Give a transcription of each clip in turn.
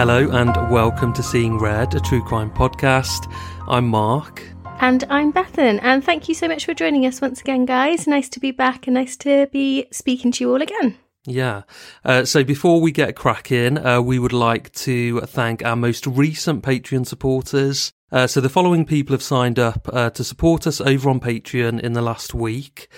Hello and welcome to Seeing Red, a true crime podcast. I'm Mark. And I'm Bethan, and thank you so much for joining us once again, guys. Nice to be back and nice to be speaking to you all again. Yeah. Uh, so before we get cracking, uh, we would like to thank our most recent Patreon supporters. Uh, so the following people have signed up uh, to support us over on Patreon in the last week.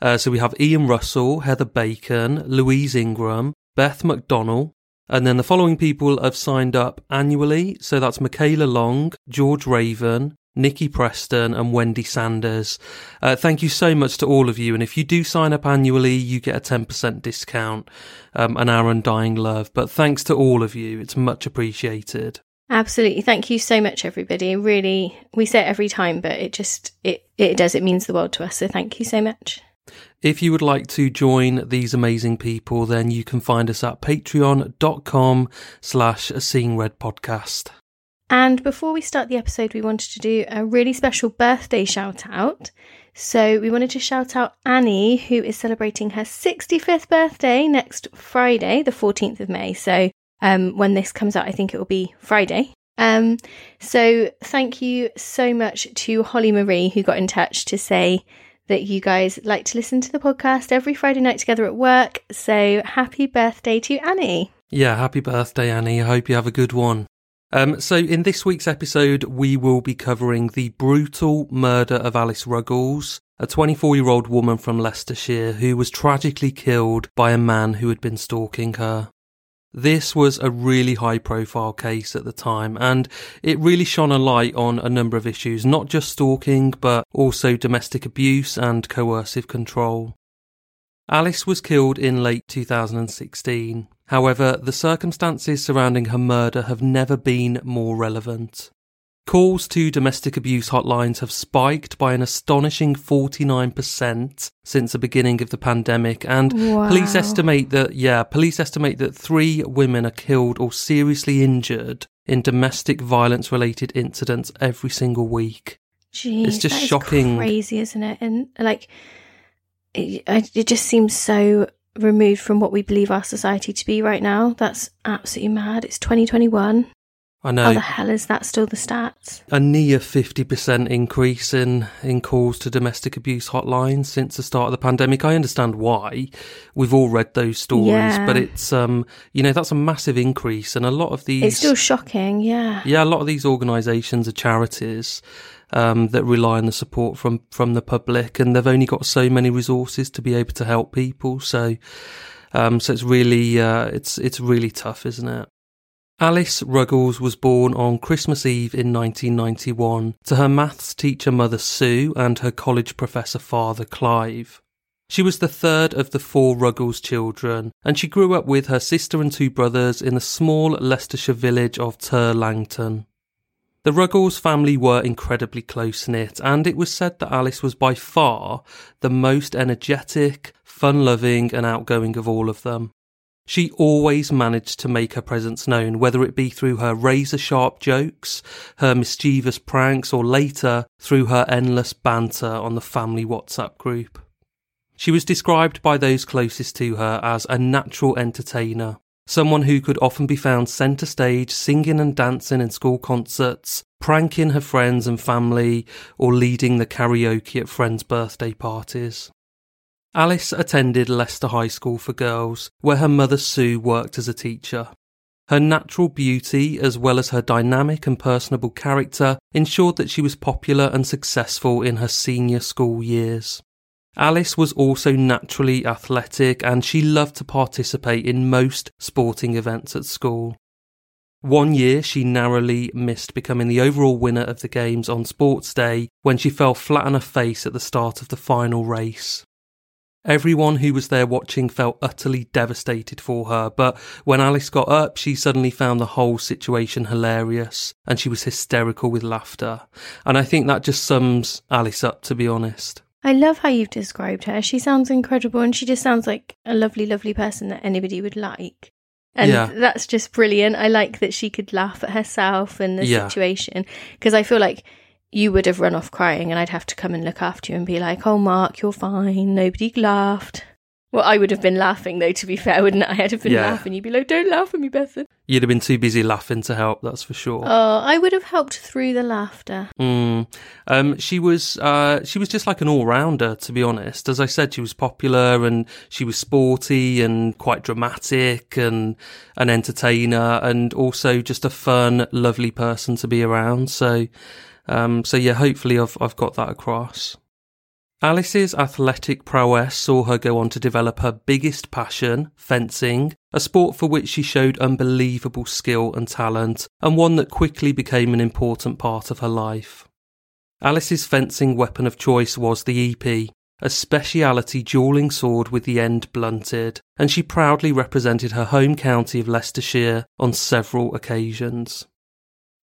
Uh, so we have Ian Russell, Heather Bacon, Louise Ingram, Beth McDonnell, and then the following people have signed up annually. So that's Michaela Long, George Raven, Nikki Preston and Wendy Sanders. Uh, thank you so much to all of you. And if you do sign up annually, you get a 10% discount um, and our undying love. But thanks to all of you. It's much appreciated. Absolutely. Thank you so much, everybody. Really, we say it every time, but it just, it, it does. It means the world to us. So thank you so much. If you would like to join these amazing people, then you can find us at patreon.com slash seeing red podcast. And before we start the episode, we wanted to do a really special birthday shout out. So we wanted to shout out Annie, who is celebrating her 65th birthday next Friday, the 14th of May. So um, when this comes out, I think it will be Friday. Um, so thank you so much to Holly Marie, who got in touch to say that you guys like to listen to the podcast every Friday night together at work. So happy birthday to Annie. Yeah, happy birthday, Annie. I hope you have a good one. Um, so, in this week's episode, we will be covering the brutal murder of Alice Ruggles, a 24 year old woman from Leicestershire who was tragically killed by a man who had been stalking her. This was a really high profile case at the time, and it really shone a light on a number of issues, not just stalking, but also domestic abuse and coercive control. Alice was killed in late 2016. However, the circumstances surrounding her murder have never been more relevant. Calls to domestic abuse hotlines have spiked by an astonishing 49% since the beginning of the pandemic and Wow. police estimate that yeah, police estimate that 3 women are killed or seriously injured in domestic violence related incidents every single week. Jeez, It's just that is shocking. crazy, isn't it? And like, it, it just seems so removed from what we believe our society to be right now. That's absolutely mad. It's 2021. I know. How the hell is that still the stats? a near 50% increase in, in calls to domestic abuse hotlines since the start of the pandemic. I understand why. We've all read those stories, Yeah. but it's, um, you know, that's a massive increase. And a lot of these, It's still shocking. Yeah. yeah, a lot of these organisations are charities, um, that rely on the support from, from the public and they've only got so many resources to be able to help people. So, um, so it's really, uh, it's, it's really tough, isn't it? Alice Ruggles was born on Christmas Eve in 1991 to her maths teacher mother Sue and her college professor father Clive. She was the third of the four Ruggles children, and she grew up with her sister and two brothers in the small Leicestershire village of Tur Langton. The Ruggles family were incredibly close knit, and it was said that Alice was by far the most energetic, fun loving, and outgoing of all of them. She always managed to make her presence known, whether it be through her razor sharp jokes, her mischievous pranks, or later through her endless banter on the family WhatsApp group. She was described by those closest to her as a natural entertainer, someone who could often be found centre stage singing and dancing in school concerts, pranking her friends and family, or leading the karaoke at friends' birthday parties. Alice attended Leicester High School for Girls, where her mother Sue worked as a teacher. Her natural beauty, as well as her dynamic and personable character, ensured that she was popular and successful in her senior school years. Alice was also naturally athletic and she loved to participate in most sporting events at school. One year, she narrowly missed becoming the overall winner of the games on Sports Day when she fell flat on her face at the start of the final race. Everyone who was there watching felt utterly devastated for her, but when Alice got up, she suddenly found the whole situation hilarious and she was hysterical with laughter. And I think that just sums Alice up, to be honest. I love how you've described her. She sounds incredible and she just sounds like a lovely, lovely person that anybody would like. And Yeah. that's just brilliant. I like that she could laugh at herself and the Yeah. situation because I feel like you would have run off crying and I'd have to come and look after you and be like, oh, Mark, you're fine. Nobody laughed. Well, I would have been laughing though. To be fair, wouldn't I? I'd have been Yeah. laughing. You'd be like, "Don't laugh at me, Bethan." You'd have been too busy laughing to help, that's for sure. Oh, I would have helped through the laughter. Mm. Um, she was uh, she was just like an all rounder, to be honest. As I said, she was popular and she was sporty and quite dramatic and an entertainer and also just a fun, lovely person to be around. So, um, so yeah, hopefully I've I've got that across. Alice's athletic prowess saw her go on to develop her biggest passion, fencing, a sport for which she showed unbelievable skill and talent, and one that quickly became an important part of her life. Alice's fencing weapon of choice was the épée, a speciality dueling sword with the end blunted, and she proudly represented her home county of Leicestershire on several occasions.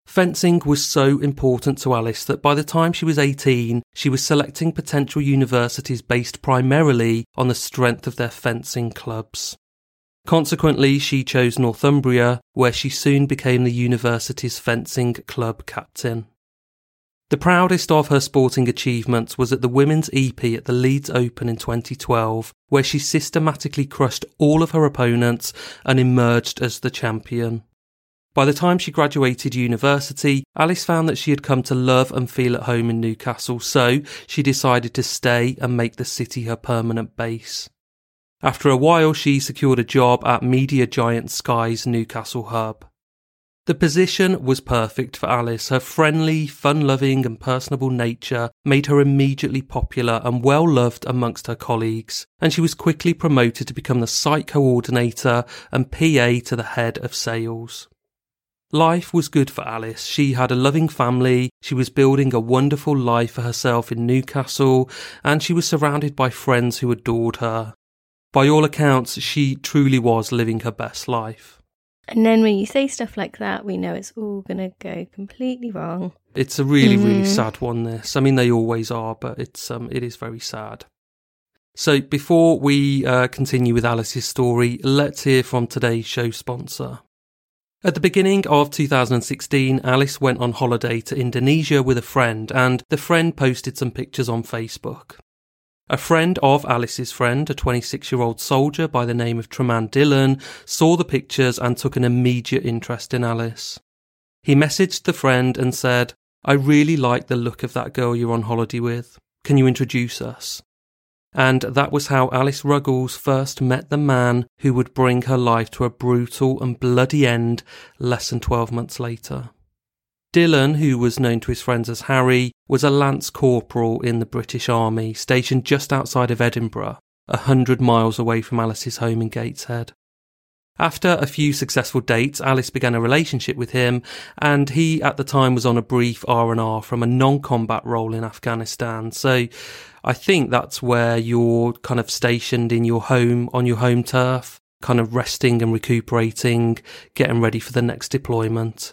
Fencing was so important to Alice that by the time she was 18, she was selecting potential universities based primarily on the strength of their fencing clubs. Consequently, she chose Northumbria, where she soon became the university's fencing club captain. The proudest of her sporting achievements was at the Women's épée at the Leeds Open in 2012, where she systematically crushed all of her opponents and emerged as the champion. By the time she graduated university, Alice found that she had come to love and feel at home in Newcastle, so she decided to stay and make the city her permanent base. After a while, she secured a job at media giant Sky's Newcastle hub. The position was perfect for Alice. Her friendly, fun loving, and personable nature made her immediately popular and well loved amongst her colleagues, and she was quickly promoted to become the site coordinator and PA to the head of sales. Life was good for Alice. She had a loving family, she was building a wonderful life for herself in Newcastle, and she was surrounded by friends who adored her. By all accounts, she truly was living her best life. And then when you say stuff like that, we know it's all going to go completely wrong. It's a really, really Mm. sad one. This, I mean, they always are, but it's um, it is very sad. So, before we uh, continue with Alice's story, let's hear from today's show sponsor. At the beginning of 2016, Alice went on holiday to Indonesia with a friend, and the friend posted some pictures on Facebook. A friend of Alice's friend, a 26 year old soldier by the name of Trimaan Dhillon, saw the pictures and took an immediate interest in Alice. He messaged the friend and said, I really like the look of that girl you're on holiday with. Can you introduce us? And that was how Alice Ruggles first met the man who would bring her life to a brutal and bloody end less than 12 months later. Dhillon, who was known to his friends as Harry, was a lance corporal in the British Army, stationed just outside of Edinburgh, a hundred miles away from Alice's home in Gateshead. After a few successful dates, Alice began a relationship with him, and he at the time was on a brief R&R from a non-combat role in Afghanistan. So I think that's where you're kind of stationed in your home, on your home turf, kind of resting and recuperating, getting ready for the next deployment.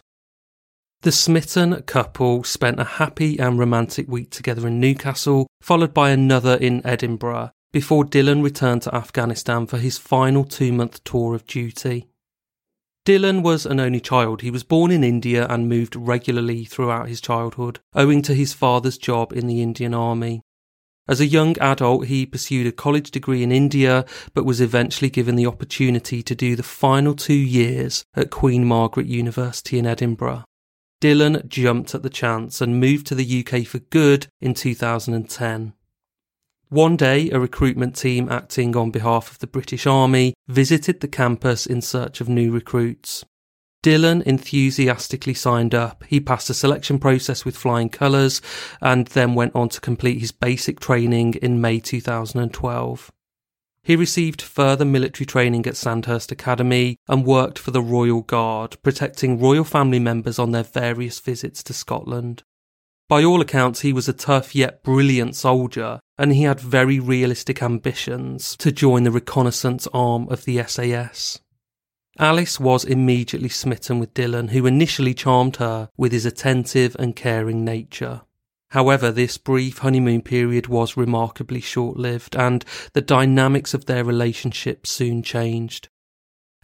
The smitten couple spent a happy and romantic week together in Newcastle, followed by another in Edinburgh, before Dhillon returned to Afghanistan for his final two month tour of duty. Dhillon was an only child. He was born in India and moved regularly throughout his childhood, owing to his father's job in the Indian Army. As a young adult, he pursued a college degree in India, but was eventually given the opportunity to do the final two years at Queen Margaret University in Edinburgh. Dhillon jumped at the chance and moved to the UK for good in 2010. One day, a recruitment team acting on behalf of the British Army visited the campus in search of new recruits. Dhillon enthusiastically signed up. He passed a selection process with flying colours and then went on to complete his basic training in May 2012. He received further military training at Sandhurst Academy and worked for the Royal Guard, protecting royal family members on their various visits to Scotland. By all accounts, he was a tough yet brilliant soldier, and he had very realistic ambitions to join the reconnaissance arm of the SAS. Alice was immediately smitten with Dhillon, who initially charmed her with his attentive and caring nature. However, this brief honeymoon period was remarkably short lived, and the dynamics of their relationship soon changed.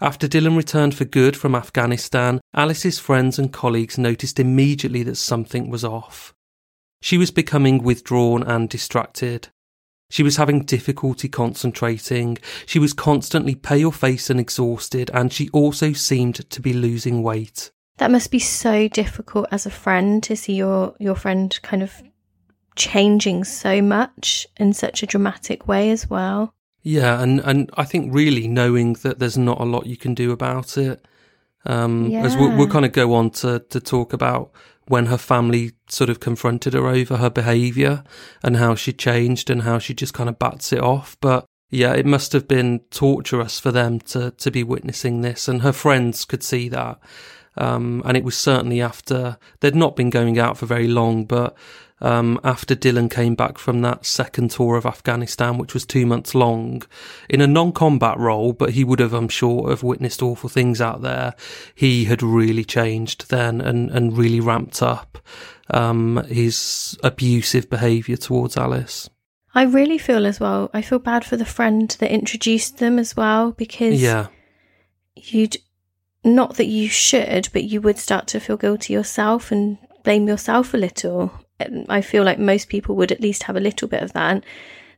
After Dhillon returned for good from Afghanistan, Alice's friends and colleagues noticed immediately that something was off. She was becoming withdrawn and distracted. She was having difficulty concentrating. She was constantly pale faced and exhausted, and she also seemed to be losing weight. That must be so difficult as a friend to see your, your friend kind of changing so much in such a dramatic way as well. Yeah, and, and I think really knowing that there's not a lot you can do about it. Um, yeah. As we'll, we'll kind of go on to, to talk about when her family sort of confronted her over her behaviour and how she changed and how she just kind of bats it off. But yeah, it must have been torturous for them to, to be witnessing this, and her friends could see that. Um, and it was certainly after they'd not been going out for very long, but um, after Dhillon came back from that second tour of Afghanistan, which was two months long, in a non-combat role, but he would have, I'm sure, have witnessed awful things out there. He had really changed then and, and really ramped up um, his abusive behaviour towards Alice. I really feel as well. I feel bad for the friend that introduced them as well because Yeah, you'd not that you should, but you would start to feel guilty yourself and blame yourself a little. And I feel like most people would at least have a little bit of that. And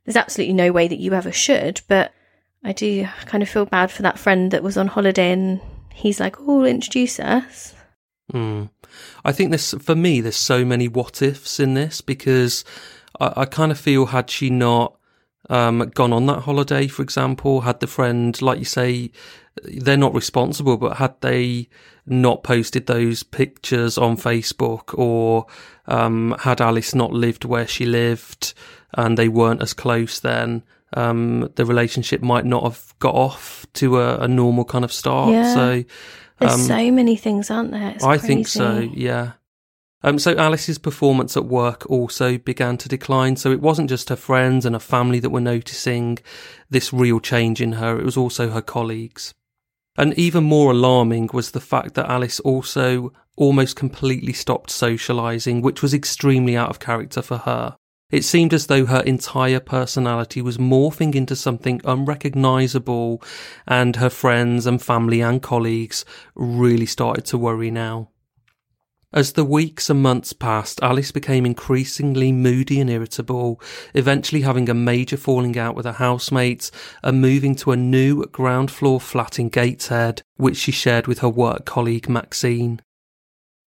there's absolutely no way that you ever should, but I do kind of feel bad for that friend that was on holiday and he's like, "Oh, introduce us." Mm. I think this for me. There's so many what ifs in this because I, I kind of feel had she not um, gone on that holiday, for example, had the friend, like you say, they're not responsible, but had they not posted those pictures on Facebook or um, had Alice not lived where she lived and they weren't as close then, um, the relationship might not have got off to a, a normal kind of start. Yeah. So There's Um, so many things, aren't there? It's I think so, yeah. Um, so Alice's performance at work also began to decline. So it wasn't just her friends and her family that were noticing this real change in her, it was also her colleagues. And even more alarming was the fact that Alice also almost completely stopped socialising, which was extremely out of character for her. It seemed as though her entire personality was morphing into something unrecognisable, and her friends and family and colleagues really started to worry now. As the weeks and months passed, Alice became increasingly moody and irritable, eventually having a major falling out with her housemates and moving to a new ground floor flat in Gateshead, which she shared with her work colleague Maxine.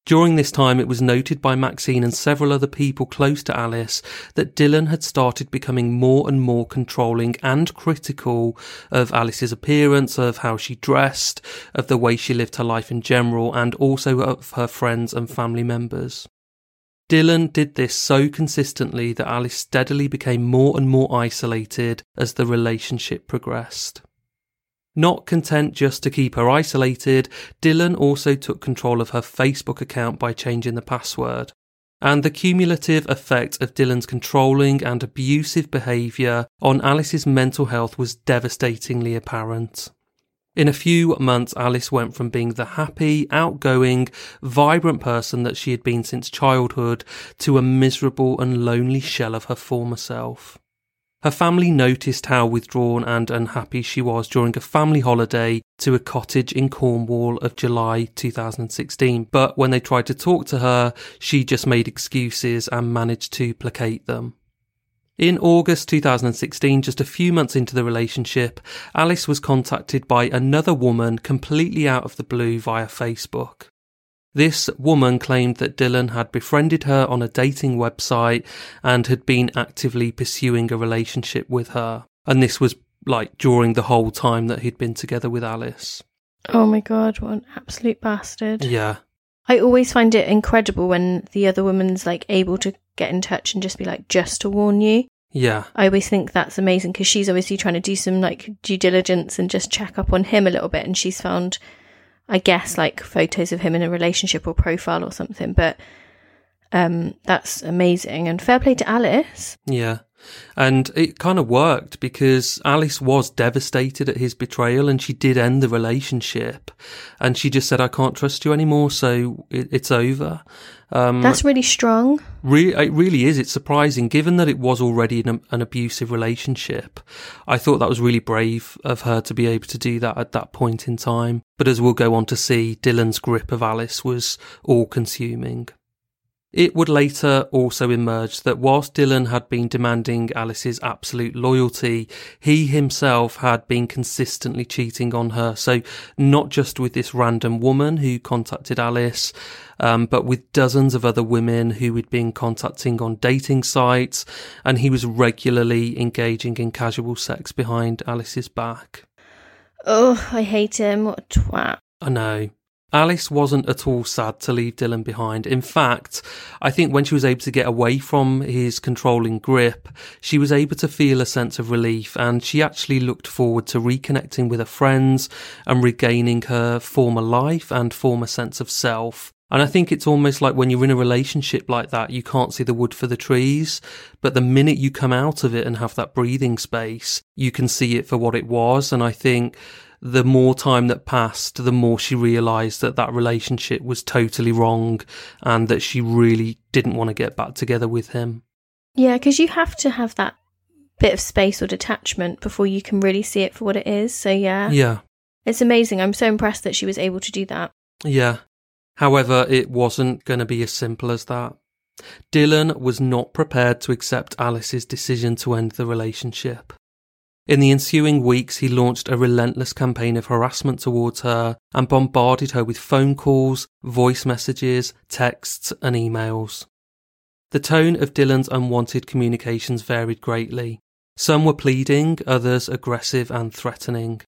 During this time, it was noted by Maxine and several other people close to Alice that Dhillon had started becoming more and more controlling and critical of Alice's appearance, of how she dressed, of the way she lived her life in general, and also of her friends and family members. Dhillon did this so consistently that Alice steadily became more and more isolated as the relationship progressed. Not content just to keep her isolated, Dhillon also took control of her Facebook account by changing the password. And the cumulative effect of Dhillon's controlling and abusive behaviour on Alice's mental health was devastatingly apparent. In a few months, Alice went from being the happy, outgoing, vibrant person that she had been since childhood to a miserable and lonely shell of her former self. Her family noticed how withdrawn and unhappy she was during a family holiday to a cottage in Cornwall of July 2016, but when they tried to talk to her, she just made excuses and managed to placate them. In August 2016, just a few months into the relationship, Alice was contacted by another woman completely out of the blue via Facebook. This woman claimed that Dhillon had befriended her on a dating website and had been actively pursuing a relationship with her. And this was like during the whole time that he'd been together with Alice. Oh my god, what an absolute bastard. Yeah. I always find it incredible when the other woman's like able to get in touch and just be like, just to warn you. Yeah. I always think that's amazing because she's obviously trying to do some like due diligence and just check up on him a little bit. And she's found, I guess, like photos of him in a relationship or profile or something. But um, that's amazing. And fair play to Alice. Yeah. And it kind of worked because Alice was devastated at his betrayal and she did end the relationship. And she just said, I can't trust you anymore, so it, it's over. Um, That's really strong. Re- it really is. It's surprising, given that it was already an, an abusive relationship. I thought that was really brave of her to be able to do that at that point in time. But as we'll go on to see, Dhillon's grip of Alice was all consuming. It would later also emerge that whilst Dhillon had been demanding Alice's absolute loyalty, he himself had been consistently cheating on her. So not just with this random woman who contacted Alice, um, but with dozens of other women who he'd been contacting on dating sites, and he was regularly engaging in casual sex behind Alice's back. Oh, I hate him. What a twat. I know. Alice wasn't at all sad to leave Dhillon behind. In fact, I think when she was able to get away from his controlling grip, she was able to feel a sense of relief and she actually looked forward to reconnecting with her friends and regaining her former life and former sense of self. And I think it's almost like when you're in a relationship like that, you can't see the wood for the trees. But the minute you come out of it and have that breathing space, you can see it for what it was. And I think the more time that passed, the more she realised that that relationship was totally wrong and that she really didn't want to get back together with him. Yeah, because you have to have that bit of space or detachment before you can really see it for what it is. So, yeah. Yeah. It's amazing. I'm so impressed that she was able to do that. Yeah. However, it wasn't going to be as simple as that. Dhillon was not prepared to accept Alice's decision to end the relationship. In the ensuing weeks, he launched a relentless campaign of harassment towards her and bombarded her with phone calls, voice messages, texts, and emails. The tone of Dhillon's unwanted communications varied greatly. Some were pleading, others aggressive and threatening.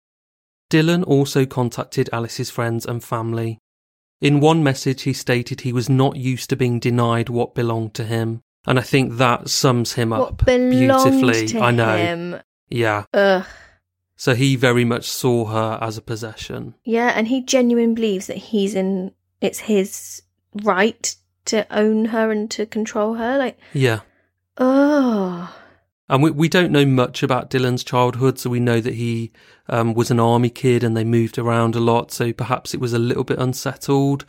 Dhillon also contacted Alice's friends and family. In one message, he stated he was not used to being denied what belonged to him. And I think that sums him What up beautifully. I know. him. Yeah. Ugh. So he very much saw her as a possession. Yeah, and he genuinely believes that he's in. It's his right to own her and to control her. Like, Yeah. oh, And we, we don't know much about Dhillon's childhood, so we know that he um, was an army kid and they moved around a lot, so perhaps it was a little bit unsettled.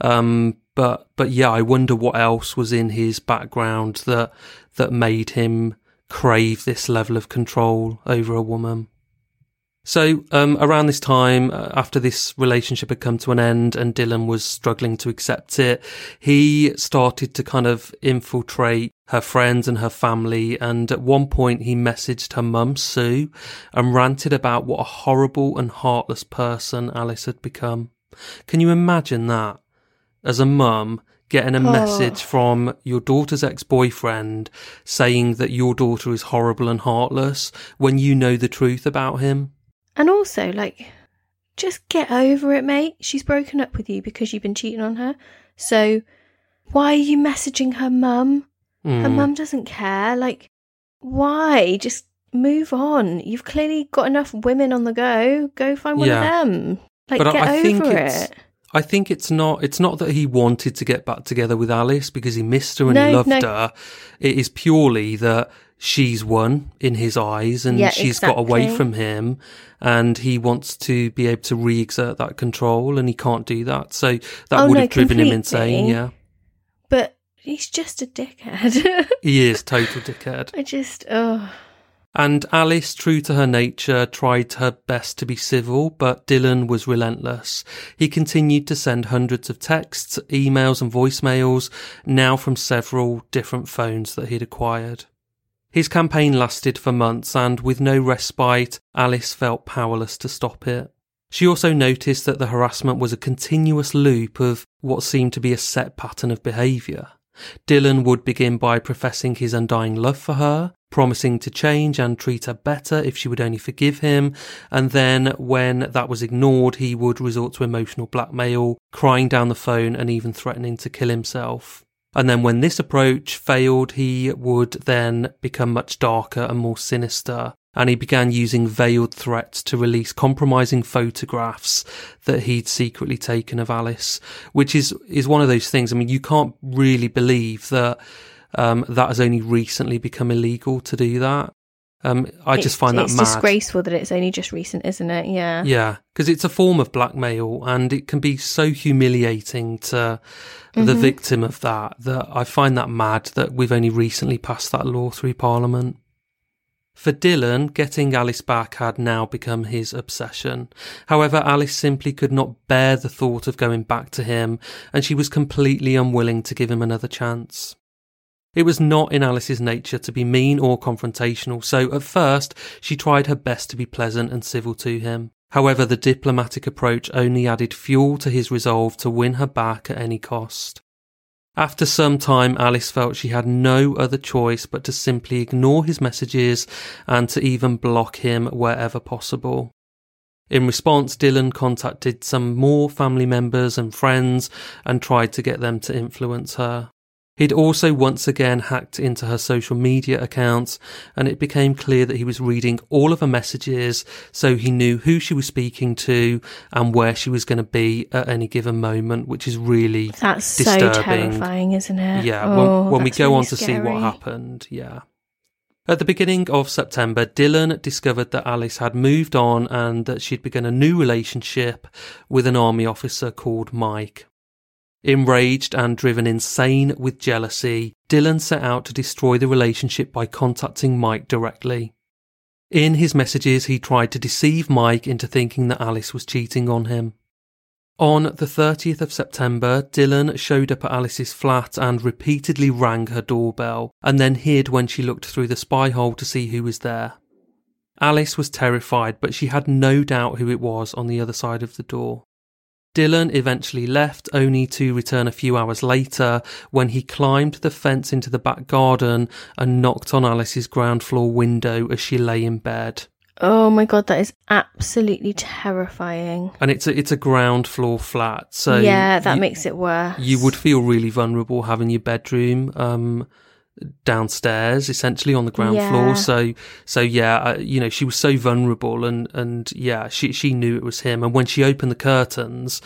Um, but but yeah, I wonder what else was in his background that that made him crave this level of control over a woman. So, um, around this time, uh, after this relationship had come to an end and Dhillon was struggling to accept it, he started to kind of infiltrate her friends and her family. And at one point, he messaged her mum, Sue, and ranted about what a horrible and heartless person Alice had become. Can you imagine that? As a mum, getting a Oh. message from your daughter's ex-boyfriend saying that your daughter is horrible and heartless when you know the truth about him. and also like, just get over it, mate. She's broken up with you because you've been cheating on her. So, why are you messaging her mum? Her Mm. mum doesn't care. Like, why? Just move on. You've clearly got enough women on the go. Go find one Yeah. of them. Like, But get I over think it's- it. I think it's not. It's not that he wanted to get back together with Alice because he missed her and No, he loved no. her. It is purely that she's won in his eyes and Yeah, she's got away from him, and he wants to be able to re-exert that control, and he can't do that. So that Oh, would no, have driven him insane. Yeah, But he's just a dickhead. he is total dickhead. I just, oh. And Alice, true to her nature, tried her best to be civil, but Dhillon was relentless. He continued to send hundreds of texts, emails, and voicemails, now from several different phones that he'd acquired. His campaign lasted for months, and with no respite, Alice felt powerless to stop it. She also noticed that the harassment was a continuous loop of what seemed to be a set pattern of behaviour. Dhillon would begin by professing his undying love for her, promising to change and treat her better if she would only forgive him, and then when that was ignored, he would resort to emotional blackmail, crying down the phone and even threatening to kill himself. And then when this approach failed, he would then become much darker and more sinister. And he began using veiled threats to release compromising photographs that he'd secretly taken of Alice, which is, is one of those things. I mean, you can't really believe that, um, that has only recently become illegal to do that. Um, I just find that it's mad. disgraceful that it's only just recent, isn't it? Yeah. Yeah, because it's a form of blackmail and it can be so humiliating to the Mhm. victim of that that I find that mad that we've only recently passed that law through Parliament. For Dhillon, getting Alice back had now become his obsession. However, Alice simply could not bear the thought of going back to him, and she was completely unwilling to give him another chance. It was not in Alice's nature to be mean or confrontational, so at first she tried her best to be pleasant and civil to him. However, the diplomatic approach only added fuel to his resolve to win her back at any cost. After some time, Alice felt she had no other choice but to simply ignore his messages and to even block him wherever possible. In response, Dhillon contacted some more family members and friends and tried to get them to influence her. He'd also once again hacked into her social media accounts, and it became clear that he was reading all of her messages, so he knew who she was speaking to and where she was going to be at any given moment, which is really That's disturbing. so terrifying, isn't it? Yeah, Oh, when, when we go really on to see what happened, yeah. At the beginning of September, Dhillon discovered that Alice had moved on and that she'd begun a new relationship with an army officer called Mike. Enraged and driven insane with jealousy, Dhillon set out to destroy the relationship by contacting Mike directly. In his messages, he tried to deceive Mike into thinking that Alice was cheating on him. On the 30th of September, Dhillon showed up at Alice's flat and repeatedly rang her doorbell, and then hid when she looked through the spy hole to see who was there. Alice was terrified, but she had no doubt who it was on the other side of the door. Dhillon eventually left, only to return a few hours later when he climbed the fence into the back garden and knocked on Alice's ground floor window as she lay in bed. Oh my god, that is absolutely terrifying. And it's a it's a ground floor flat, so yeah, that you- makes it worse. you would feel really vulnerable having your bedroom um downstairs essentially on the ground Yeah. floor so so yeah uh, you know she was so vulnerable and and yeah she she knew it was him. And when she opened the curtains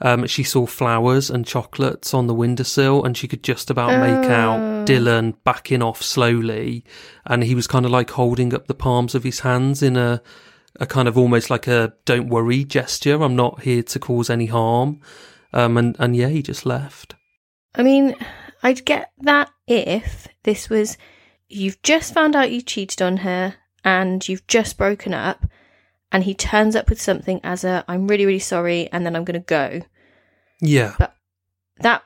um she saw flowers and chocolates on the windowsill and she could just about make Oh. out Dhillon backing off slowly. And he was kind of like holding up the palms of his hands in a a kind of almost like a don't worry gesture. I'm not here to cause any harm. Um and and yeah he just left. I mean, I'd get that if this was you've just found out you cheated on her and you've just broken up and he turns up with something as a I'm really really sorry and then I'm going to go. yeah But That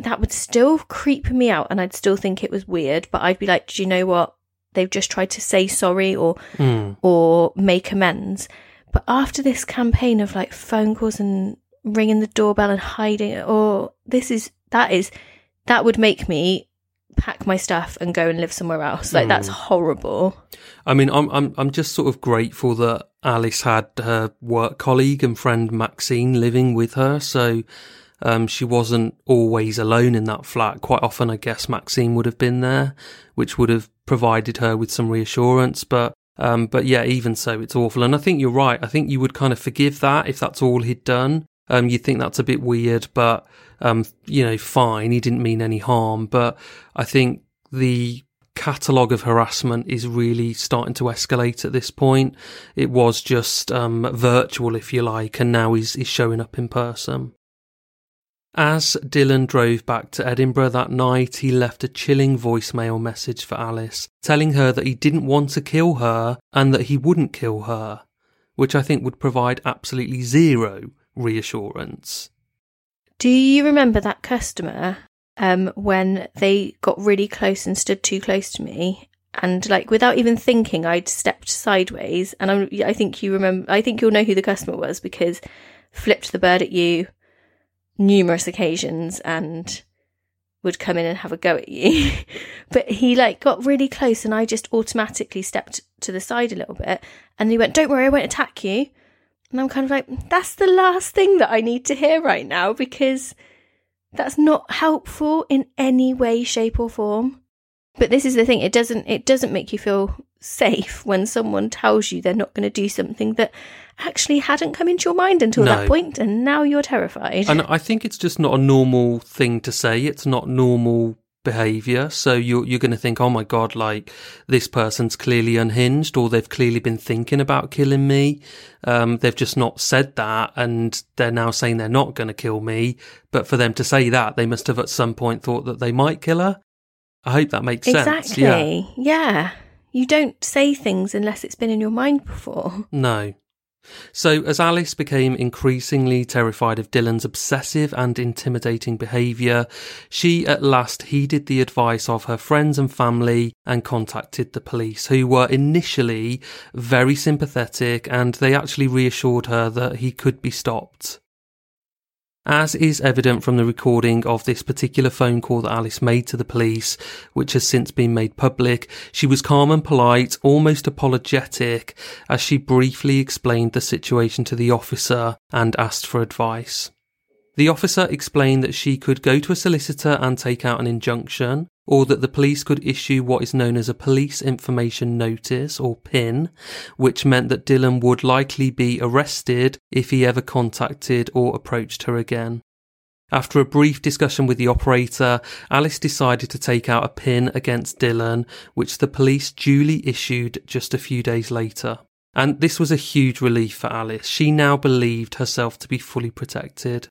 that would still creep me out and I'd still think it was weird, but I'd be like, "Do you know what? They've just tried to say sorry or Mm. or make amends." But after this campaign of like phone calls and ringing the doorbell and hiding or this is that is that would make me pack my stuff and go and live somewhere else. Like that's Mm. horrible. I mean, I'm I'm I'm just sort of grateful that Alice had her work colleague and friend Maxine living with her, so um, she wasn't always alone in that flat. Quite often, I guess Maxine would have been there, which would have provided her with some reassurance. But um, but yeah, even so, it's awful. And I think you're right. I think you would kind of forgive that if that's all he'd done. Um, you think that's a bit weird, but um, you know, fine. He didn't mean any harm. But I think the catalogue of harassment is really starting to escalate at this point. It was just um, virtual, if you like, and now he's, he's showing up in person. As Dhillon drove back to Edinburgh that night, he left a chilling voicemail message for Alice, telling her that he didn't want to kill her and that he wouldn't kill her, which I think would provide absolutely zero reassurance. Do you remember that customer um, when they got really close and stood too close to me? And like without even thinking, I'd stepped sideways, and I'm, I think you remember. I think you'll know who the customer was because flipped the bird at you numerous occasions and would come in and have a go at you. but he like got really close, and I just automatically stepped to the side a little bit, and he went, "Don't worry, I won't attack you." And I'm kind of like, that's the last thing that I need to hear right now because that's not helpful in any way, shape, or form. But this is the thing, it doesn't it doesn't make you feel safe when someone tells you they're not going to do something that actually hadn't come into your mind until No. that point and now you're terrified. And I think it's just not a normal thing to say. It's not normal behavior. So you're, you're going to think, oh my God, like this person's clearly unhinged or they've clearly been thinking about killing me. Um, they've just not said that and they're now saying they're not going to kill me. But for them to say that, they must have at some point thought that they might kill her. I hope that makes sense. exactly. Yeah. Yeah. You don't say things unless it's been in your mind before. No. So, as Alice became increasingly terrified of Dhillon's obsessive and intimidating behaviour, she at last heeded the advice of her friends and family and contacted the police, who were initially very sympathetic and they actually reassured her that he could be stopped. As is evident from the recording of this particular phone call that Alice made to the police, which has since been made public, she was calm and polite, almost apologetic, as she briefly explained the situation to the officer and asked for advice. The officer explained that she could go to a solicitor and take out an injunction, or that the police could issue what is known as a police information notice or PIN, which meant that Dhillon would likely be arrested if he ever contacted or approached her again. After a brief discussion with the operator, Alice decided to take out a PIN against Dhillon, which the police duly issued just a few days later. And this was a huge relief for Alice. She now believed herself to be fully protected.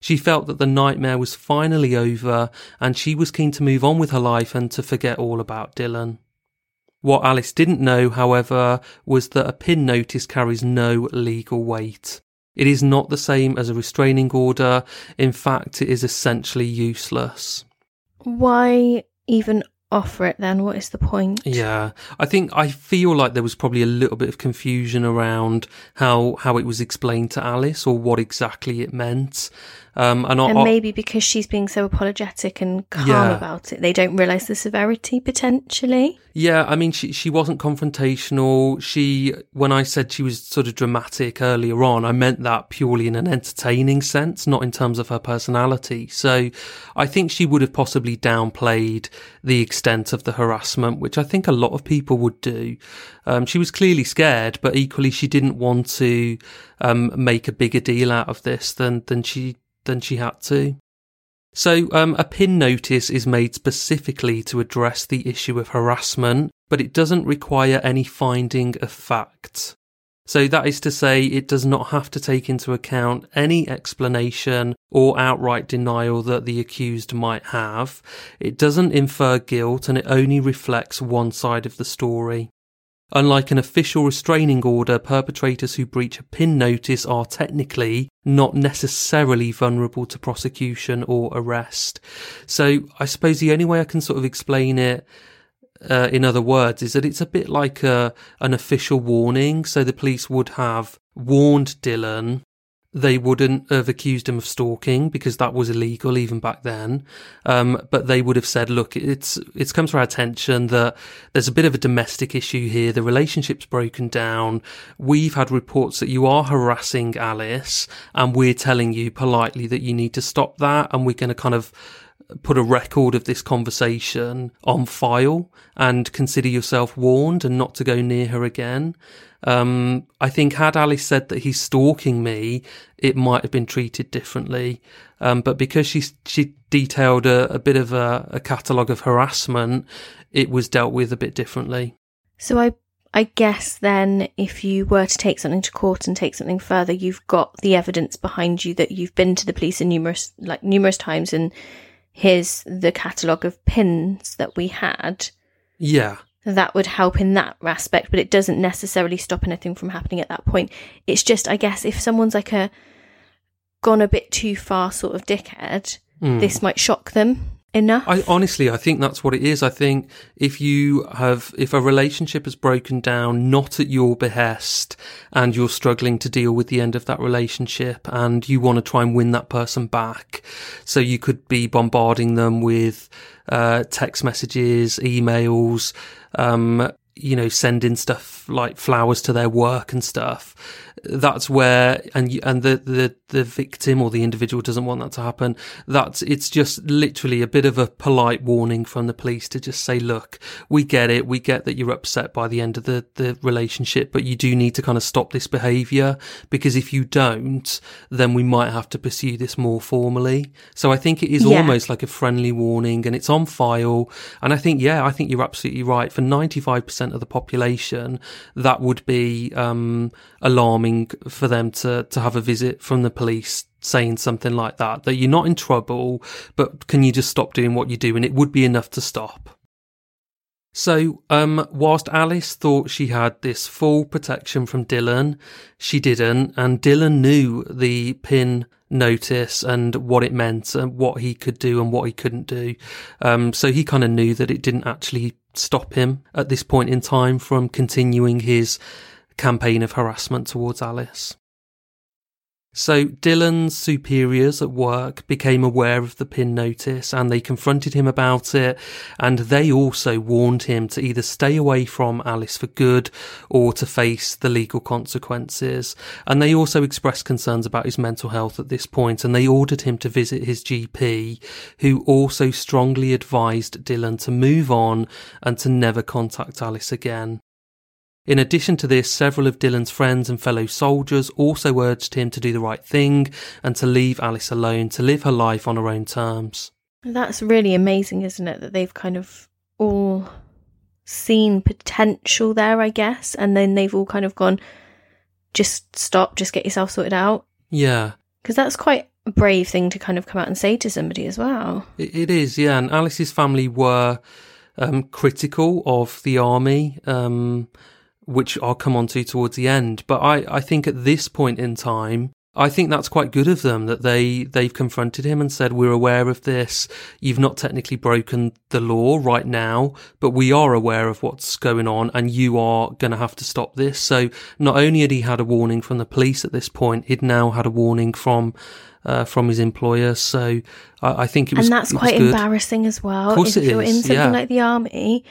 She felt that the nightmare was finally over and she was keen to move on with her life and to forget all about Dhillon. What Alice didn't know, however, was that a pin notice carries no legal weight. It is not the same as a restraining order. In fact, it is essentially useless. Why even offer it then? What is the point? Yeah, I think I feel like there was probably a little bit of confusion around how how it was explained to Alice or what exactly it meant. Um, and, and maybe because she's being so apologetic and calm yeah. about it, they don't realise the severity potentially. Yeah, I mean, she she wasn't confrontational. She, when I said she was sort of dramatic earlier on, I meant that purely in an entertaining sense, not in terms of her personality. So, I think she would have possibly downplayed the extent of the harassment, which I think a lot of people would do. Um, she was clearly scared, but equally she didn't want to um, make a bigger deal out of this than than she than she had to. So, um, a pin notice is made specifically to address the issue of harassment, but it doesn't require any finding of fact. So, that is to say, it does not have to take into account any explanation or outright denial that the accused might have. It doesn't infer guilt and it only reflects one side of the story. Unlike an official restraining order, perpetrators who breach a PIN notice are technically not necessarily vulnerable to prosecution or arrest. So I suppose the only way I can sort of explain it uh, in other words is that it's a bit like a, an official warning. So the police would have warned Dhillon they wouldn't have accused him of stalking because that was illegal even back then. Um, but they would have said, look, it's, it's come to our attention that there's a bit of a domestic issue here. The relationship's broken down. We've had reports that you are harassing Alice and we're telling you politely that you need to stop that. And we're going to kind of put a record of this conversation on file and consider yourself warned and not to go near her again. Um, I think had Alice said that he's stalking me, it might have been treated differently. Um, but because she she detailed a, a bit of a, a catalogue of harassment, it was dealt with a bit differently. So I I guess then if you were to take something to court and take something further, you've got the evidence behind you that you've been to the police in numerous like numerous times and here's the catalogue of pins that we had. Yeah that would help in that aspect, but it doesn't necessarily stop anything from happening at that point. It's just, I guess, if someone's like a gone a bit too far sort of dickhead, mm. this might shock them enough. I honestly, I think that's what it is. I think if you have, if a relationship has broken down not at your behest and you're struggling to deal with the end of that relationship and you want to try and win that person back, so you could be bombarding them with, uh, text messages, emails, um, you know, sending stuff like flowers to their work and stuff. That's where, and and the, the, the victim or the individual doesn't want that to happen. That's, it's just literally a bit of a polite warning from the police to just say, look, we get it. We get that you're upset by the end of the, the relationship, but you do need to kind of stop this behavior because if you don't, then we might have to pursue this more formally. So I think it is yeah. almost like a friendly warning and it's on file. And I think, yeah, I think you're absolutely right. For 95% of the population, that would be, um, alarming for them to, to have a visit from the police saying something like that, that you're not in trouble, but can you just stop doing what you do? And it would be enough to stop. So, um, whilst Alice thought she had this full protection from Dhillon, she didn't, and Dhillon knew the pin notice and what it meant and what he could do and what he couldn't do. Um, so he kind of knew that it didn't actually stop him at this point in time from continuing his campaign of harassment towards Alice. So Dhillon's superiors at work became aware of the PIN notice and they confronted him about it and they also warned him to either stay away from Alice for good or to face the legal consequences. And they also expressed concerns about his mental health at this point and they ordered him to visit his GP who also strongly advised Dhillon to move on and to never contact Alice again. In addition to this, several of Dhillon's friends and fellow soldiers also urged him to do the right thing and to leave Alice alone to live her life on her own terms. That's really amazing, isn't it? That they've kind of all seen potential there, I guess, and then they've all kind of gone, just stop, just get yourself sorted out. Yeah. Because that's quite a brave thing to kind of come out and say to somebody as well. it, it is, yeah. And Alice's family were um, critical of the army. Um, which I'll come on to towards the end. But I, I think at this point in time, I think that's quite good of them that they they've confronted him and said we're aware of this. You've not technically broken the law right now, but we are aware of what's going on, and you are going to have to stop this. So not only had he had a warning from the police at this point, he'd now had a warning from uh, from his employer. So I, I think it was and that's quite embarrassing as well. Of course if it you're is, in something yeah. like the army,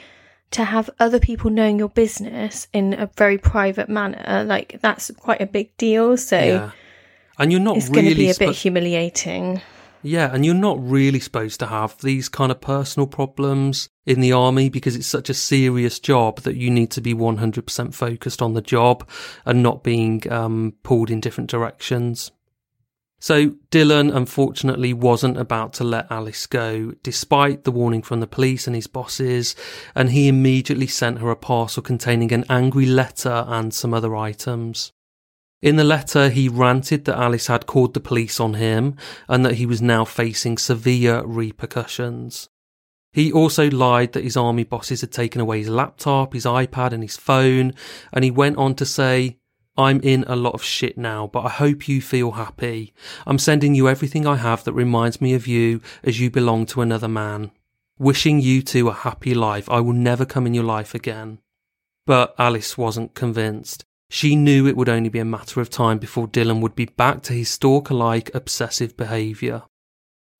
to have other people knowing your business in a very private manner, like that's quite a big deal. So yeah. And you're not it's really going to be a bit humiliating. Yeah, and you're not really supposed to have these kind of personal problems in the army because it's such a serious job that you need to be 100% focused on the job and not being um, pulled in different directions. So Dhillon unfortunately wasn't about to let Alice go, despite the warning from the police and his bosses, and he immediately sent her a parcel containing an angry letter and some other items. In the letter, he ranted that Alice had called the police on him and that he was now facing severe repercussions. He also lied that his army bosses had taken away his laptop, his iPad, and his phone, and he went on to say, I'm in a lot of shit now, but I hope you feel happy. I'm sending you everything I have that reminds me of you as you belong to another man. Wishing you two a happy life. I will never come in your life again. But Alice wasn't convinced. She knew it would only be a matter of time before Dhillon would be back to his stalker like obsessive behaviour.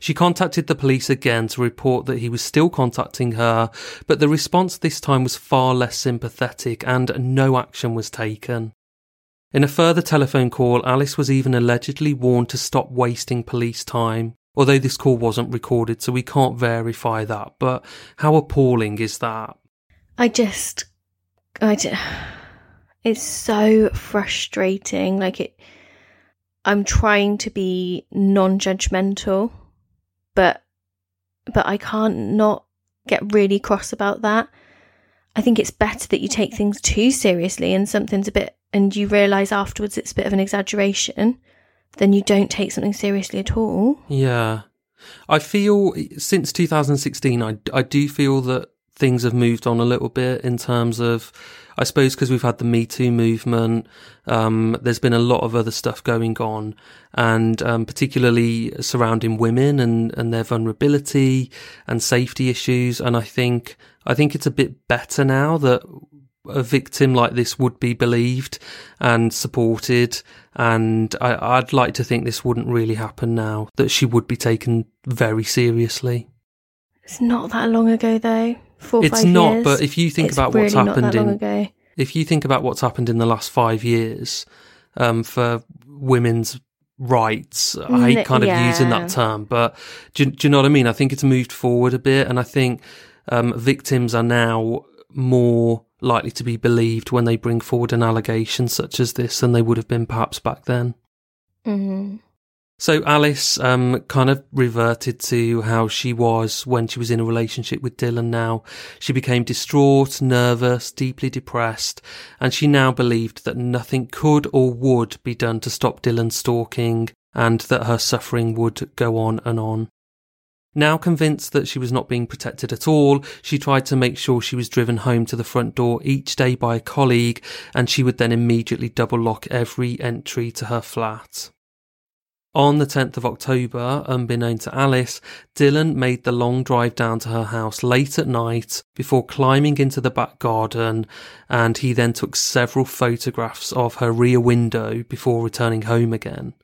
She contacted the police again to report that he was still contacting her, but the response this time was far less sympathetic and no action was taken. In a further telephone call, Alice was even allegedly warned to stop wasting police time, although this call wasn't recorded, so we can't verify that. But how appalling is that? I just, I just, it's so frustrating. Like it, I'm trying to be non-judgmental, but, but I can't not get really cross about that. I think it's better that you take things too seriously and something's a bit, and you realise afterwards it's a bit of an exaggeration, then you don't take something seriously at all. Yeah. I feel since 2016, I, I do feel that things have moved on a little bit in terms of, I suppose, because we've had the Me Too movement. Um, there's been a lot of other stuff going on, and um, particularly surrounding women and and their vulnerability and safety issues. And I think I think it's a bit better now that a victim like this would be believed and supported. And I, I'd like to think this wouldn't really happen now, that she would be taken very seriously. It's not that long ago, though. Four, It's not, years. but if you think about really what's happened in if you think about what's happened in the last five years um, for women's rights, I hate kind of using that term, but do, you- do you know what I mean? I think it's moved forward a bit, and I think um, victims are now more likely to be believed when they bring forward an allegation such as this than they would have been perhaps back then. hmm So Alice um, kind of reverted to how she was when she was in a relationship with Dhillon now. She became distraught, nervous, deeply depressed, and she now believed that nothing could or would be done to stop Dhillon stalking and that her suffering would go on and on. Now convinced that she was not being protected at all, she tried to make sure she was driven home to the front door each day by a colleague, and she would then immediately double lock every entry to her flat. On the 10th of October, unbeknown to Alice, Dhillon made the long drive down to her house late at night before climbing into the back garden, and he then took several photographs of her rear window before returning home again.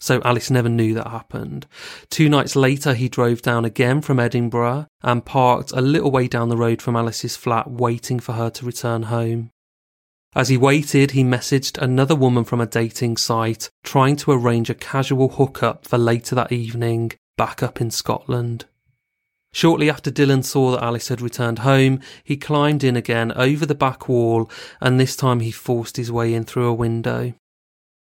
So Alice never knew that happened. Two nights later, he drove down again from Edinburgh and parked a little way down the road from Alice's flat, waiting for her to return home. As he waited, he messaged another woman from a dating site, trying to arrange a casual hookup for later that evening, back up in Scotland. Shortly after Dhillon saw that Alice had returned home, he climbed in again over the back wall, and this time he forced his way in through a window.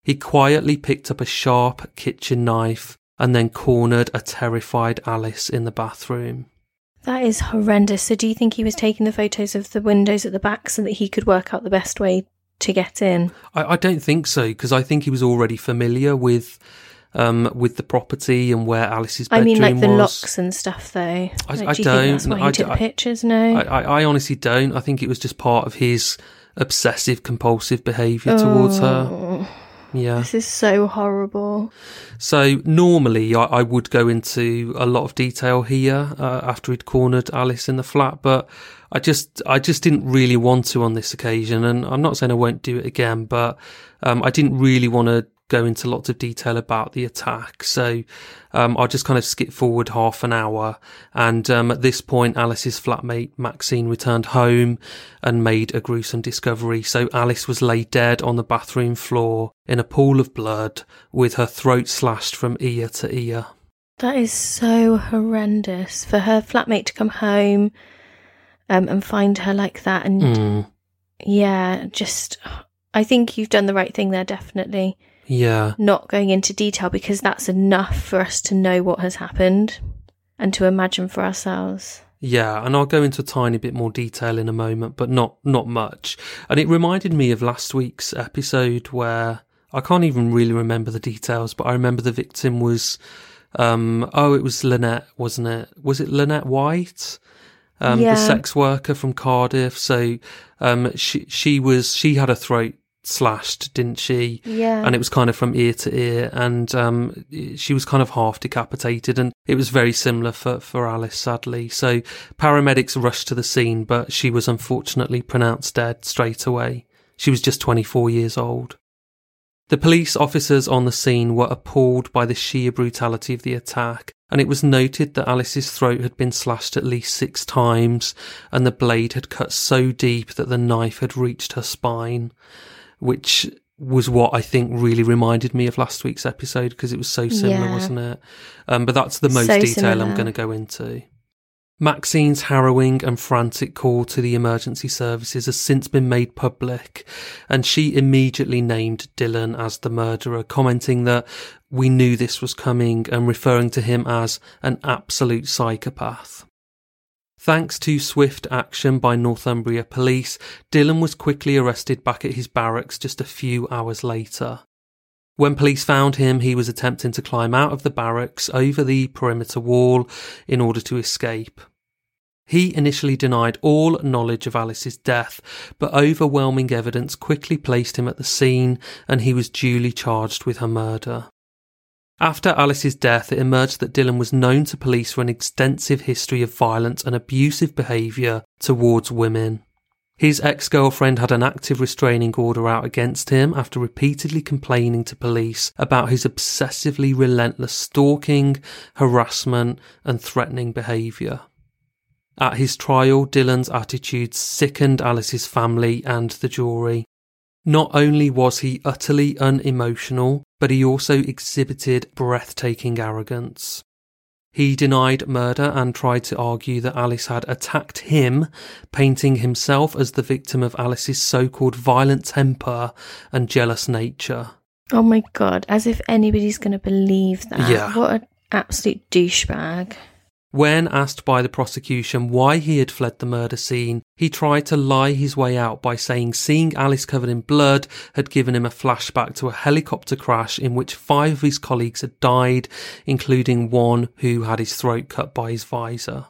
He quietly picked up a sharp kitchen knife and then cornered a terrified Alice in the bathroom. That is horrendous. So, do you think he was taking the photos of the windows at the back so that he could work out the best way to get in? I, I don't think so because I think he was already familiar with um, with the property and where Alice's bedroom I mean, like the was. locks and stuff, though. I, Like, I do you don't. think that's why he I, took I- pictures? No. I, I, I honestly don't. I think it was just part of his obsessive compulsive behaviour towards her. Yeah. This is so horrible. So normally I, I would go into a lot of detail here uh, after he'd cornered Alice in the flat, but I just I just didn't really want to on this occasion, and I'm not saying I won't do it again, but um, I didn't really want to go into lots of detail about the attack. So um, I'll just kind of skip forward half an hour, and um, at this point, Alice's flatmate Maxine returned home and made a gruesome discovery. So Alice was laid dead on the bathroom floor in a pool of blood, with her throat slashed from ear to ear. That is so horrendous for her flatmate to come home um, and find her like that. And Mm, yeah, just, I think you've done the right thing there, definitely. Yeah. Not going into detail because that's enough for us to know what has happened and to imagine for ourselves. Yeah, and I'll go into a tiny bit more detail in a moment, but not not much. And it reminded me of last week's episode where I can't even really remember the details, but I remember the victim was um oh it was Lynette, wasn't it? Was it Lynette White? Um Yeah. the sex worker from Cardiff. So um she she was she had a throat slashed, didn't she? Yeah. and it was kind of from ear to ear. And um she was kind of half decapitated and it was very similar for for Alice sadly. So paramedics rushed to the scene but she was unfortunately pronounced dead straight away. She was just 24 years old. The police officers on the scene were appalled by the sheer brutality of the attack and it was noted that Alice's throat had been slashed at least six times and the blade had cut so deep that the knife had reached her spine which was what I think really reminded me of last week's episode because it was so similar, Yeah. wasn't it? Um, but that's the most So detail I'm going to go into. Maxine's harrowing and frantic call to the emergency services has since been made public, and she immediately named Dhillon as the murderer, commenting that we knew this was coming and referring to him as an absolute psychopath. Thanks to swift action by Northumbria police, Dhillon was quickly arrested back at his barracks just a few hours later. When police found him, he was attempting to climb out of the barracks over the perimeter wall in order to escape. He initially denied all knowledge of Alice's death, but overwhelming evidence quickly placed him at the scene and he was duly charged with her murder. After Alice's death, it emerged that Dhillon was known to police for an extensive history of violent and abusive behaviour towards women. His ex girlfriend had an active restraining order out against him after repeatedly complaining to police about his obsessively relentless stalking, harassment, and threatening behaviour. At his trial, Dhillon's attitude sickened Alice's family and the jury. Not only was he utterly unemotional, but he also exhibited breathtaking arrogance. He denied murder and tried to argue that Alice had attacked him, painting himself as the victim of Alice's so called violent temper and jealous nature. Oh my god, as if anybody's going to believe that. Yeah. What an absolute douchebag. When asked by the prosecution why he had fled the murder scene, he tried to lie his way out by saying seeing Alice covered in blood had given him a flashback to a helicopter crash in which five of his colleagues had died, including one who had his throat cut by his visor.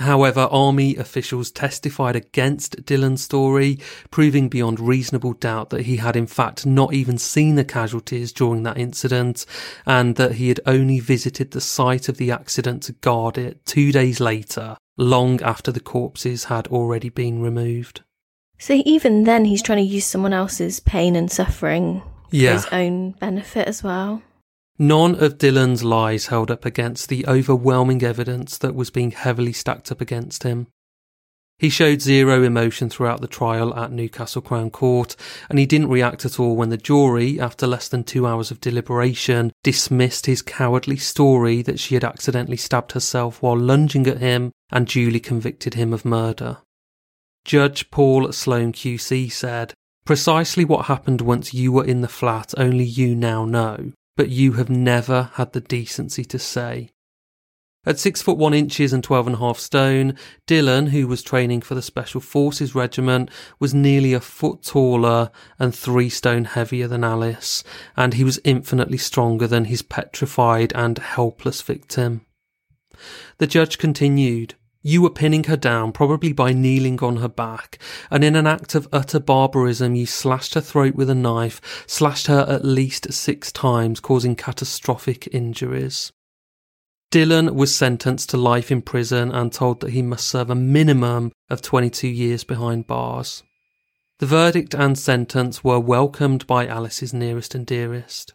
However, army officials testified against Dhillon's story, proving beyond reasonable doubt that he had in fact not even seen the casualties during that incident and that he had only visited the site of the accident to guard it two days later, long after the corpses had already been removed. So even then, he's trying to use someone else's pain and suffering Yeah. for his own benefit as well. None of Dhillon's lies held up against the overwhelming evidence that was being heavily stacked up against him. He showed zero emotion throughout the trial at Newcastle Crown Court, and he didn't react at all when the jury, after less than two hours of deliberation, dismissed his cowardly story that she had accidentally stabbed herself while lunging at him and duly convicted him of murder. Judge Paul Sloan QC said, Precisely what happened once you were in the flat, only you now know but you have never had the decency to say. At six foot one inches and twelve and a half stone, Dhillon, who was training for the Special Forces Regiment, was nearly a foot taller and three stone heavier than Alice, and he was infinitely stronger than his petrified and helpless victim. The judge continued, you were pinning her down, probably by kneeling on her back, and in an act of utter barbarism, you slashed her throat with a knife, slashed her at least six times, causing catastrophic injuries. Dhillon was sentenced to life in prison and told that he must serve a minimum of 22 years behind bars. The verdict and sentence were welcomed by Alice's nearest and dearest.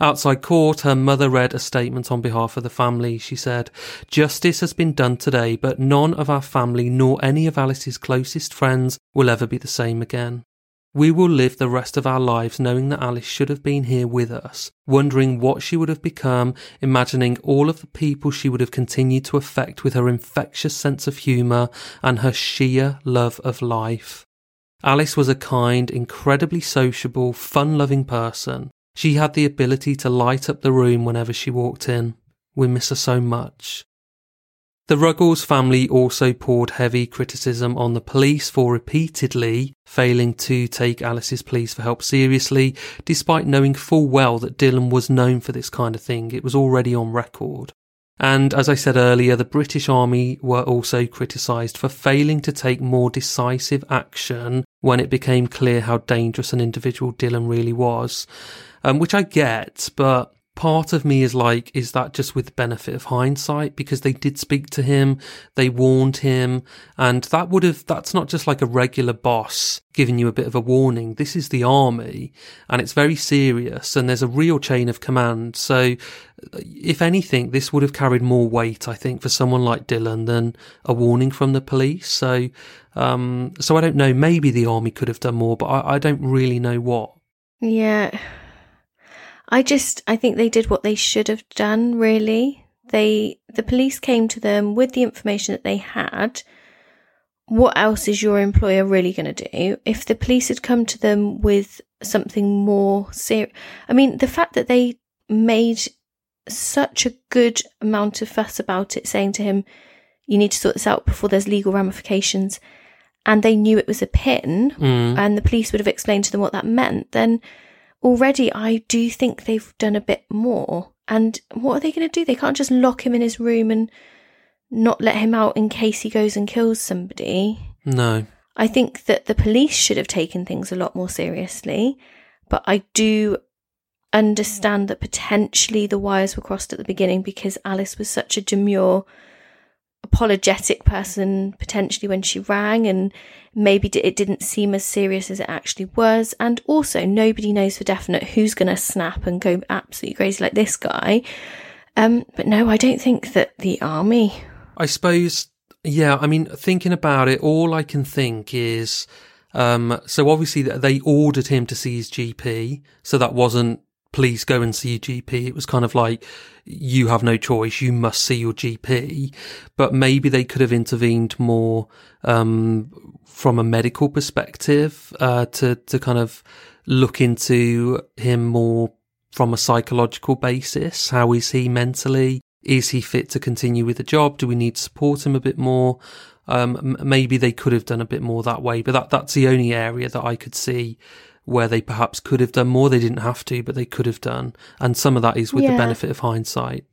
Outside court, her mother read a statement on behalf of the family. She said, Justice has been done today, but none of our family nor any of Alice's closest friends will ever be the same again. We will live the rest of our lives knowing that Alice should have been here with us, wondering what she would have become, imagining all of the people she would have continued to affect with her infectious sense of humour and her sheer love of life. Alice was a kind, incredibly sociable, fun loving person. She had the ability to light up the room whenever she walked in. We miss her so much. The Ruggles family also poured heavy criticism on the police for repeatedly failing to take Alice's pleas for help seriously, despite knowing full well that Dhillon was known for this kind of thing. It was already on record. And as I said earlier, the British Army were also criticised for failing to take more decisive action when it became clear how dangerous an individual Dhillon really was. Um, which I get, but part of me is like, is that just with benefit of hindsight? Because they did speak to him, they warned him, and that would have, that's not just like a regular boss giving you a bit of a warning. This is the army, and it's very serious, and there's a real chain of command. So, if anything, this would have carried more weight, I think, for someone like Dhillon than a warning from the police. So, um, so I don't know. Maybe the army could have done more, but I, I don't really know what. Yeah. I just I think they did what they should have done really. They the police came to them with the information that they had. What else is your employer really going to do? If the police had come to them with something more serious, I mean, the fact that they made such a good amount of fuss about it, saying to him, "You need to sort this out before there's legal ramifications," and they knew it was a PIN, Mm. and the police would have explained to them what that meant, then already I do think they've done a bit more. And what are they going to do? They can't just lock him in his room and not let him out in case he goes and kills somebody. No. I think that the police should have taken things a lot more seriously, but I do understand that potentially the wires were crossed at the beginning because Alice was such a demure, apologetic person potentially when she rang, and maybe it didn't seem as serious as it actually was. And also, nobody knows for definite who's going to snap and go absolutely crazy like this guy. Um, but no, I don't think that the army. I suppose, yeah, I mean, thinking about it, all I can think is, um, so obviously th- they ordered him to see his GP. So that wasn't, please go and see your GP. It was kind of like, you have no choice. You must see your GP. But maybe they could have intervened more, um, from a medical perspective, uh, to, to kind of look into him more from a psychological basis. How is he mentally? Is he fit to continue with the job? Do we need to support him a bit more? Um, maybe they could have done a bit more that way, but that, that's the only area that I could see where they perhaps could have done more. They didn't have to, but they could have done. And some of that is with yeah. the benefit of hindsight.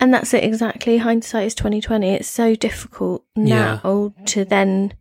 And that's it exactly. Hindsight is twenty twenty. It's so difficult now yeah. to then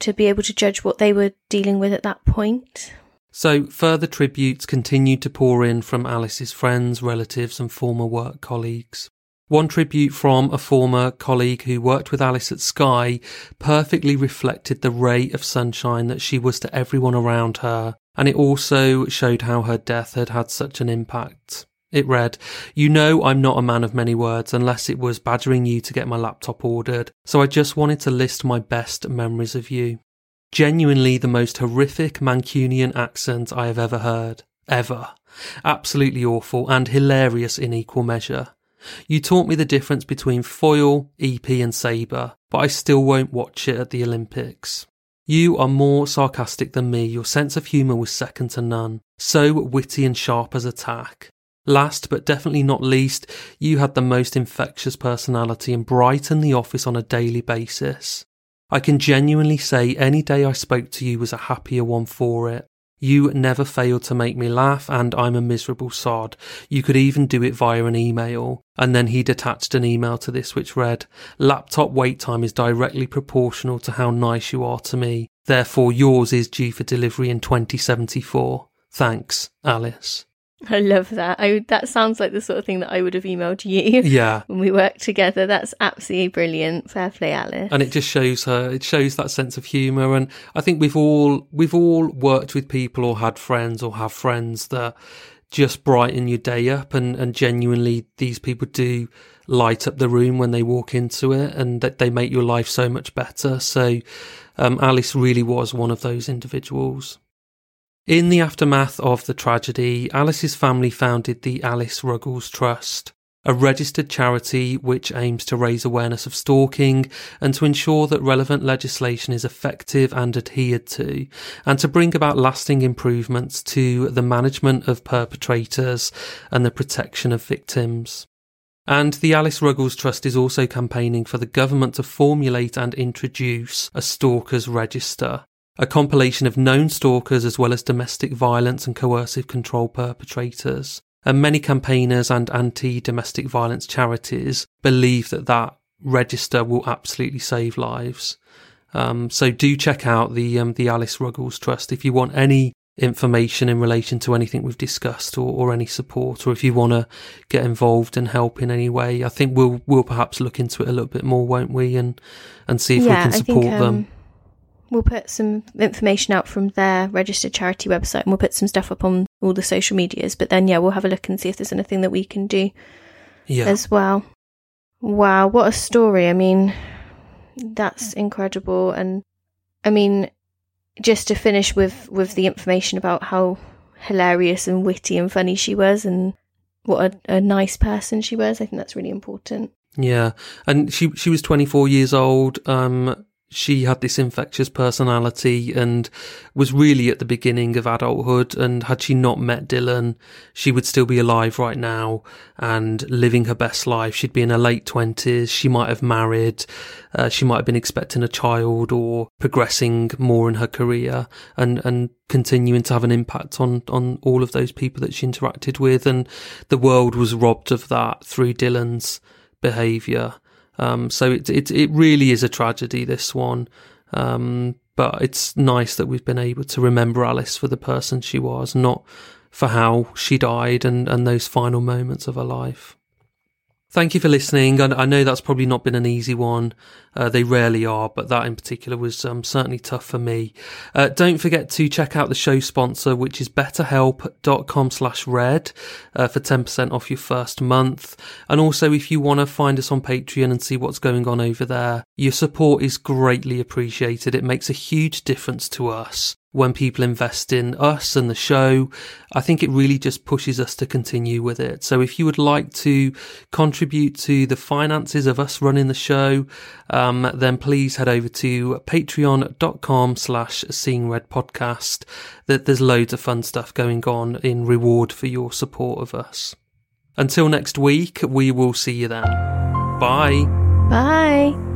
to be able to judge what they were dealing with at that point. So further tributes continued to pour in from Alice's friends, relatives, and former work colleagues. One tribute from a former colleague who worked with Alice at Sky perfectly reflected the ray of sunshine that she was to everyone around her, and it also showed how her death had had such an impact. It read, You know I'm not a man of many words unless it was badgering you to get my laptop ordered, so I just wanted to list my best memories of you. Genuinely the most horrific Mancunian accent I have ever heard. Ever. Absolutely awful and hilarious in equal measure. You taught me the difference between foil, épée, and sabre, but I still won't watch it at the Olympics. You are more sarcastic than me. Your sense of humour was second to none. So witty and sharp as a tack. Last but definitely not least, you had the most infectious personality and brightened the office on a daily basis. I can genuinely say any day I spoke to you was a happier one for it. You never fail to make me laugh, and I'm a miserable sod. You could even do it via an email. And then he'd attached an email to this which read, Laptop wait time is directly proportional to how nice you are to me. Therefore, yours is due for delivery in 2074. Thanks, Alice. I love that. I that sounds like the sort of thing that I would have emailed you. Yeah. When we worked together. That's absolutely brilliant. Fair play, Alice. And it just shows her it shows that sense of humour and I think we've all we've all worked with people or had friends or have friends that just brighten your day up and, and genuinely these people do light up the room when they walk into it and that they make your life so much better. So um, Alice really was one of those individuals. In the aftermath of the tragedy, Alice's family founded the Alice Ruggles Trust, a registered charity which aims to raise awareness of stalking and to ensure that relevant legislation is effective and adhered to, and to bring about lasting improvements to the management of perpetrators and the protection of victims. And the Alice Ruggles Trust is also campaigning for the government to formulate and introduce a stalkers register, a compilation of known stalkers as well as domestic violence and coercive control perpetrators. And many campaigners and anti domestic violence charities believe that that register will absolutely save lives. Um, so do check out the um, the Alice Ruggles Trust if you want any information in relation to anything we've discussed or, or any support, or if you want to get involved and help in any way. I think we'll we'll perhaps look into it a little bit more, won't we, and and see if yeah, we can support think, um, them. We'll put some information out from their registered charity website and we'll put some stuff up on all the social medias. But then, yeah, we'll have a look and see if there's anything that we can do yeah. as well. Wow, what a story. I mean, that's incredible. And I mean, just to finish with, with the information about how hilarious and witty and funny she was and what a, a nice person she was, I think that's really important. Yeah, and she she was 24 years old. Um, she had this infectious personality and was really at the beginning of adulthood. And had she not met Dhillon, she would still be alive right now and living her best life. She'd be in her late twenties. She might have married. Uh, she might have been expecting a child or progressing more in her career and, and continuing to have an impact on, on all of those people that she interacted with. And the world was robbed of that through Dhillon's behavior. Um, so it, it, it really is a tragedy, this one. Um, but it's nice that we've been able to remember Alice for the person she was, not for how she died and, and those final moments of her life. Thank you for listening. I, know that's probably not been an easy one. Uh, they rarely are, but that in particular was um, certainly tough for me. Uh, don't forget to check out the show sponsor, which is betterhelp.com slash red uh, for 10% off your first month. And also, if you want to find us on Patreon and see what's going on over there, your support is greatly appreciated. It makes a huge difference to us when people invest in us and the show, I think it really just pushes us to continue with it. So if you would like to contribute to the finances of us running the show, um, then please head over to patreon.com slash seeing red podcast. That there's loads of fun stuff going on in reward for your support of us. until next week, we will see you then. Bye. Bye.